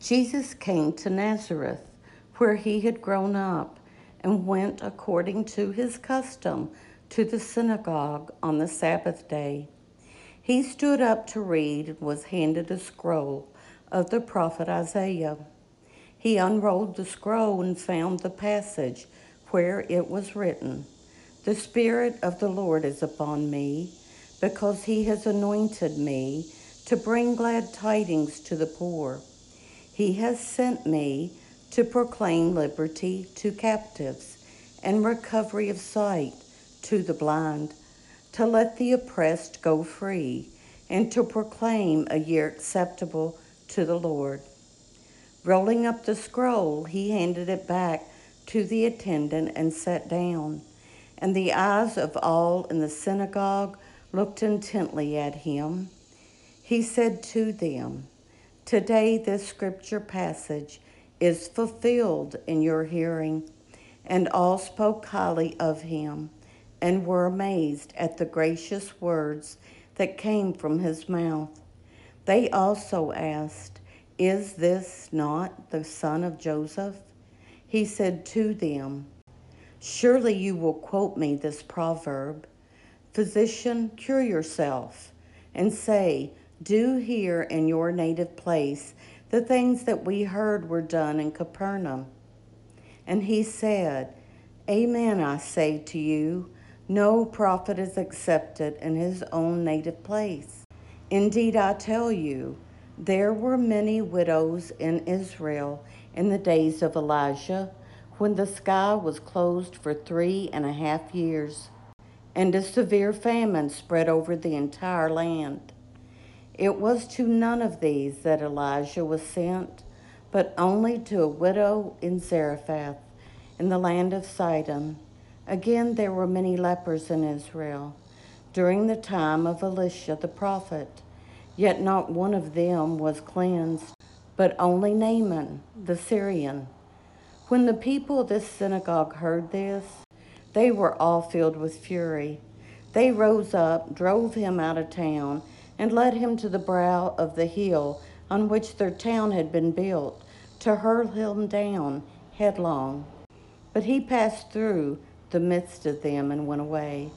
Jesus came to Nazareth, where he had grown up, and went according to his custom to the synagogue on the Sabbath day. He stood up to read and was handed a scroll of the prophet Isaiah. He unrolled the scroll and found the passage where it was written The Spirit of the Lord is upon me, because he has anointed me to bring glad tidings to the poor. He has sent me to proclaim liberty to captives and recovery of sight to the blind, to let the oppressed go free, and to proclaim a year acceptable to the Lord. Rolling up the scroll, he handed it back to the attendant and sat down. And the eyes of all in the synagogue looked intently at him. He said to them, Today, this scripture passage is fulfilled in your hearing. And all spoke highly of him and were amazed at the gracious words that came from his mouth. They also asked, Is this not the son of Joseph? He said to them, Surely you will quote me this proverb Physician, cure yourself, and say, do here in your native place the things that we heard were done in Capernaum. And he said, Amen, I say to you, no prophet is accepted in his own native place. Indeed, I tell you, there were many widows in Israel in the days of Elijah, when the sky was closed for three and a half years, and a severe famine spread over the entire land. It was to none of these that Elijah was sent, but only to a widow in Zarephath, in the land of Sidon. Again, there were many lepers in Israel during the time of Elisha the prophet, yet not one of them was cleansed, but only Naaman the Syrian. When the people of this synagogue heard this, they were all filled with fury. They rose up, drove him out of town, and led him to the brow of the hill on which their town had been built, to hurl him down headlong. But he passed through the midst of them and went away.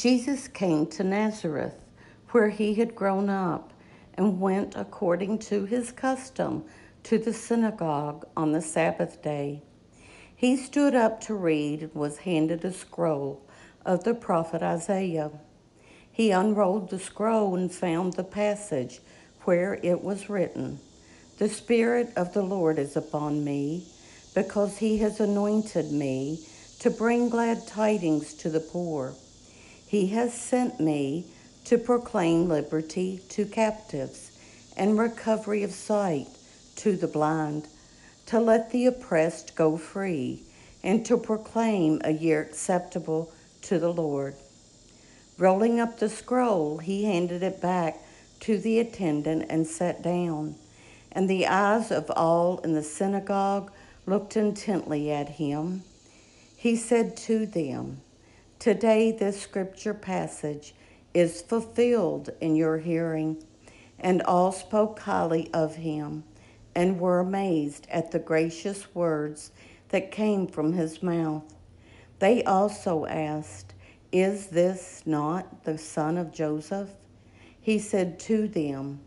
Jesus came to Nazareth, where he had grown up, and went according to his custom to the synagogue on the Sabbath day. He stood up to read and was handed a scroll of the prophet Isaiah. He unrolled the scroll and found the passage where it was written The Spirit of the Lord is upon me, because he has anointed me to bring glad tidings to the poor. He has sent me to proclaim liberty to captives and recovery of sight to the blind, to let the oppressed go free, and to proclaim a year acceptable to the Lord. Rolling up the scroll, he handed it back to the attendant and sat down. And the eyes of all in the synagogue looked intently at him. He said to them, Today, this scripture passage is fulfilled in your hearing. And all spoke highly of him and were amazed at the gracious words that came from his mouth. They also asked, Is this not the son of Joseph? He said to them,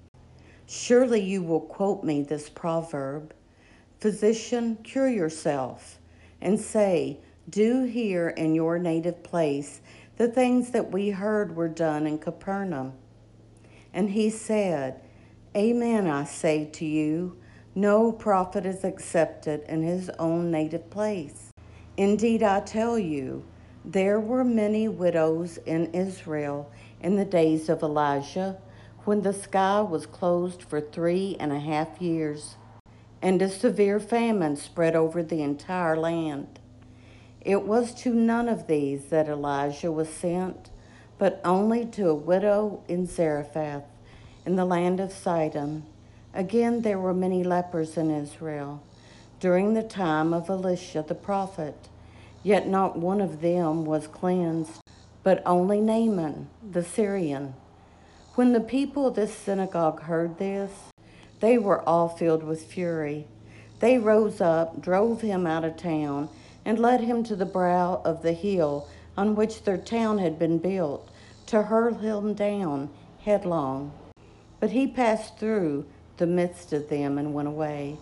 Surely you will quote me this proverb Physician, cure yourself, and say, do here in your native place the things that we heard were done in Capernaum. And he said, Amen, I say to you, no prophet is accepted in his own native place. Indeed, I tell you, there were many widows in Israel in the days of Elijah, when the sky was closed for three and a half years, and a severe famine spread over the entire land. It was to none of these that Elijah was sent, but only to a widow in Zarephath, in the land of Sidon. Again, there were many lepers in Israel during the time of Elisha the prophet, yet not one of them was cleansed, but only Naaman the Syrian. When the people of this synagogue heard this, they were all filled with fury. They rose up, drove him out of town, and led him to the brow of the hill on which their town had been built, to hurl him down headlong. But he passed through the midst of them and went away.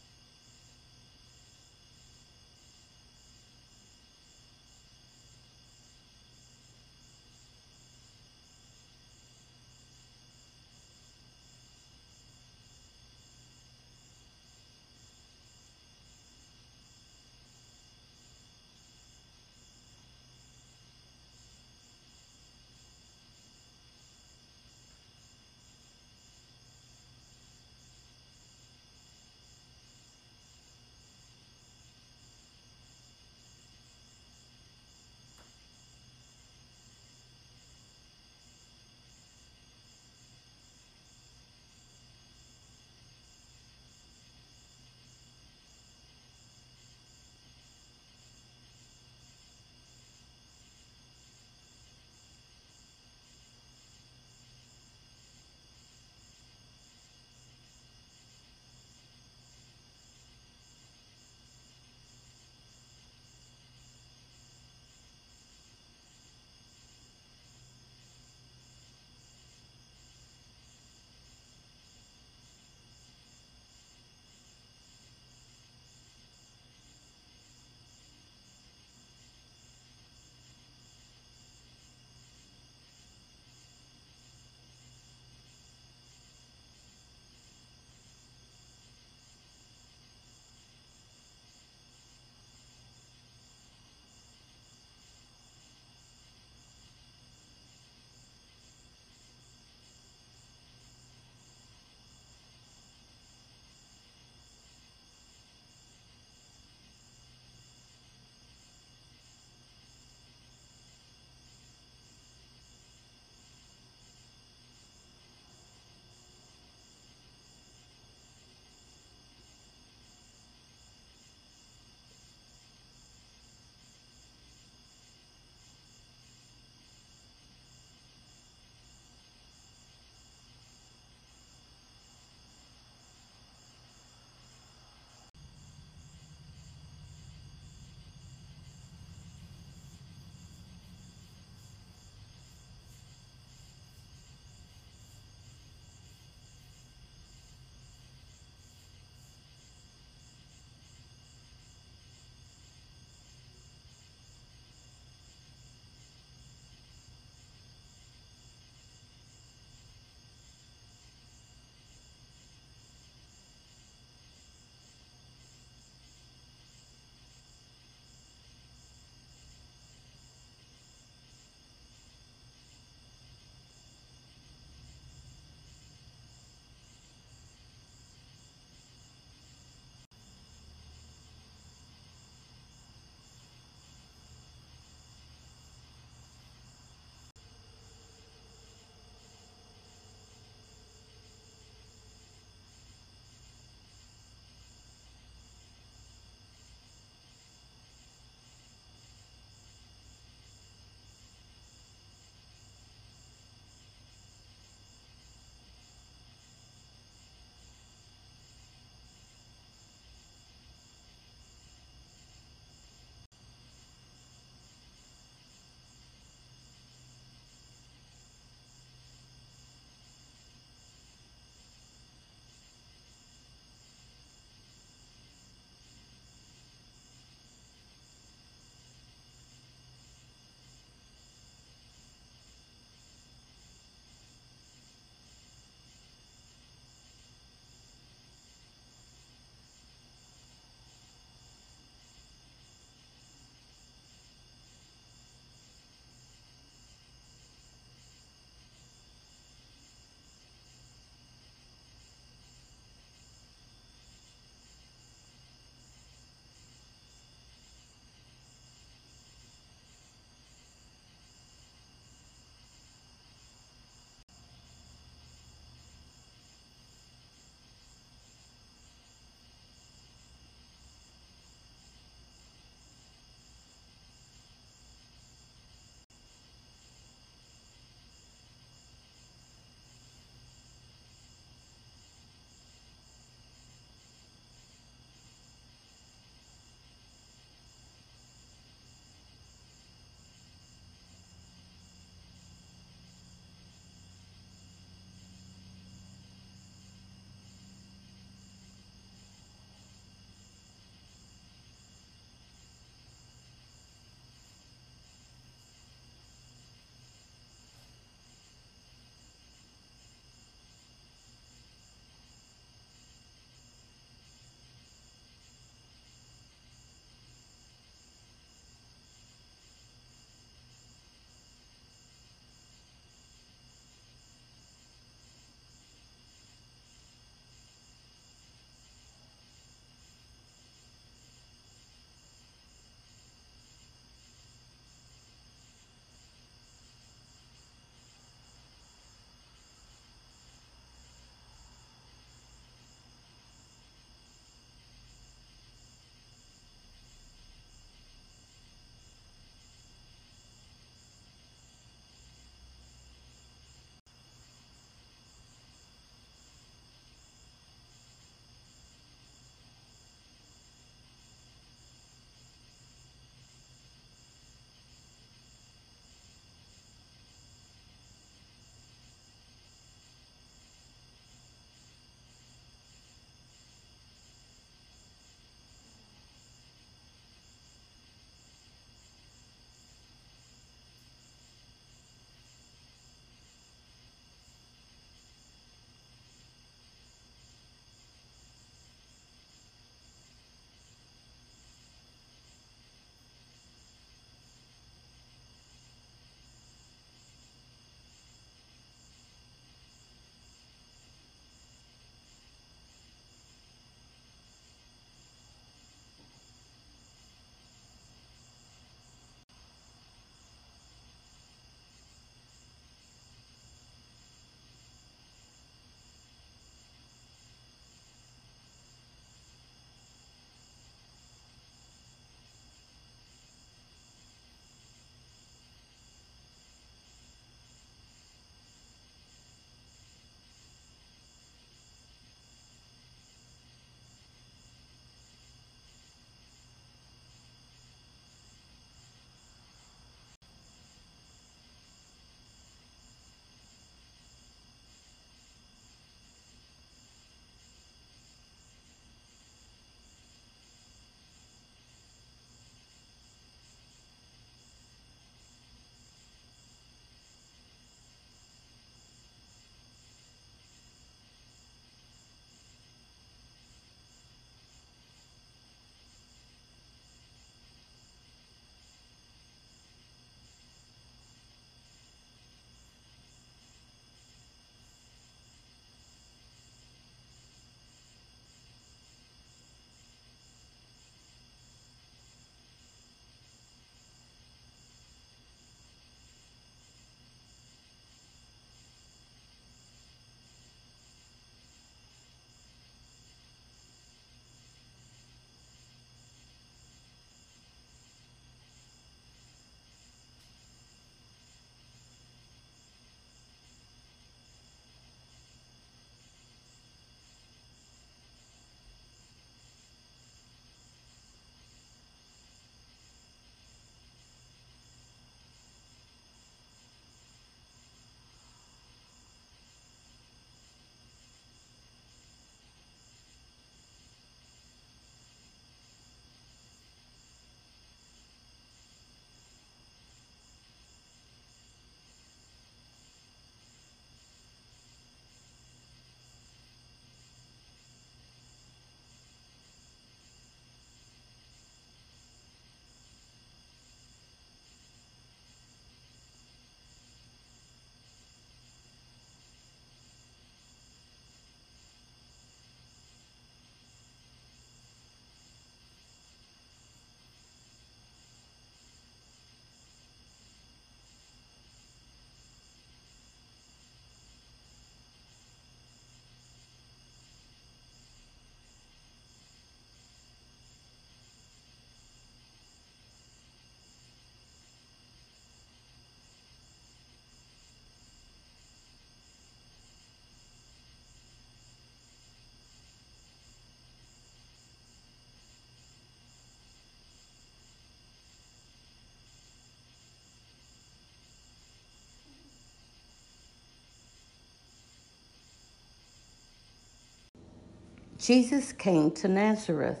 Jesus came to Nazareth,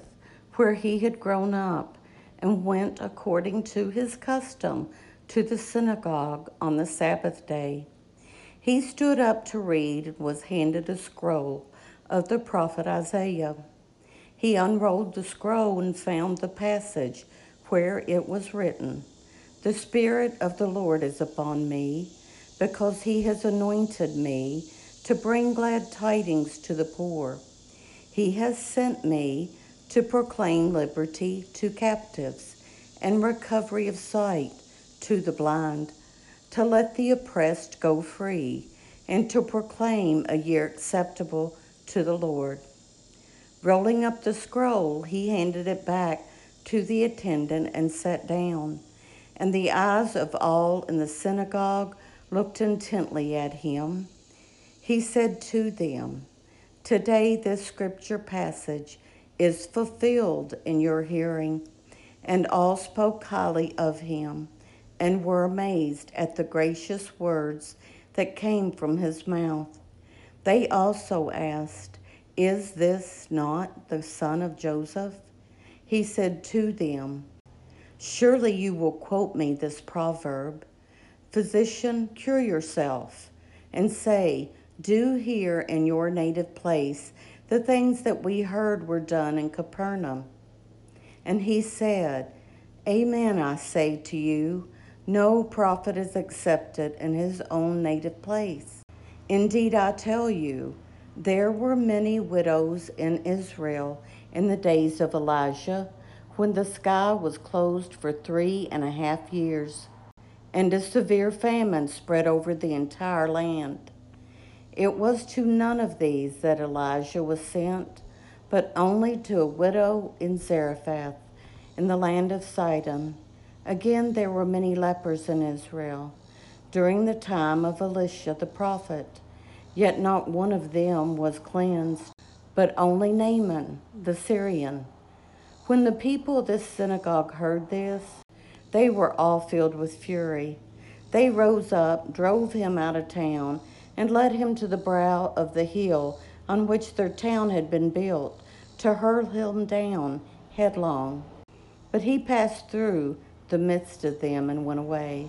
where he had grown up, and went according to his custom to the synagogue on the Sabbath day. He stood up to read and was handed a scroll of the prophet Isaiah. He unrolled the scroll and found the passage where it was written The Spirit of the Lord is upon me, because he has anointed me to bring glad tidings to the poor. He has sent me to proclaim liberty to captives and recovery of sight to the blind to let the oppressed go free, and to proclaim a year acceptable to the Lord. Rolling up the scroll, he handed it back to the attendant and sat down. And the eyes of all in the synagogue looked intently at him. He said to them, Today this scripture passage is fulfilled in your hearing. And all spoke highly of him and were amazed at the gracious words that came from his mouth. They also asked, Is this not the son of Joseph? He said to them, Surely you will quote me this proverb Physician, cure yourself, and say, Do here in your native place the things that we heard were done in Capernaum. And he said, Amen, I say to you no prophet is accepted in his own native place. Indeed, I tell you, there were many widows in Israel in the days of Elijah, when the sky was closed for three and a half years, and a severe famine spread over the entire land. It was to none of these that Elijah was sent, but only to a widow in Zarephath, in the land of Sidon Again, there were many lepers in Israel during the time of Elisha the prophet, yet not one of them was cleansed, but only Naaman the Syrian. When the people of this synagogue heard this, they were all filled with fury. They rose up, drove him out of town, and led him to the brow of the hill on which their town had been built, to hurl him down headlong. But he passed through the midst of them and went away.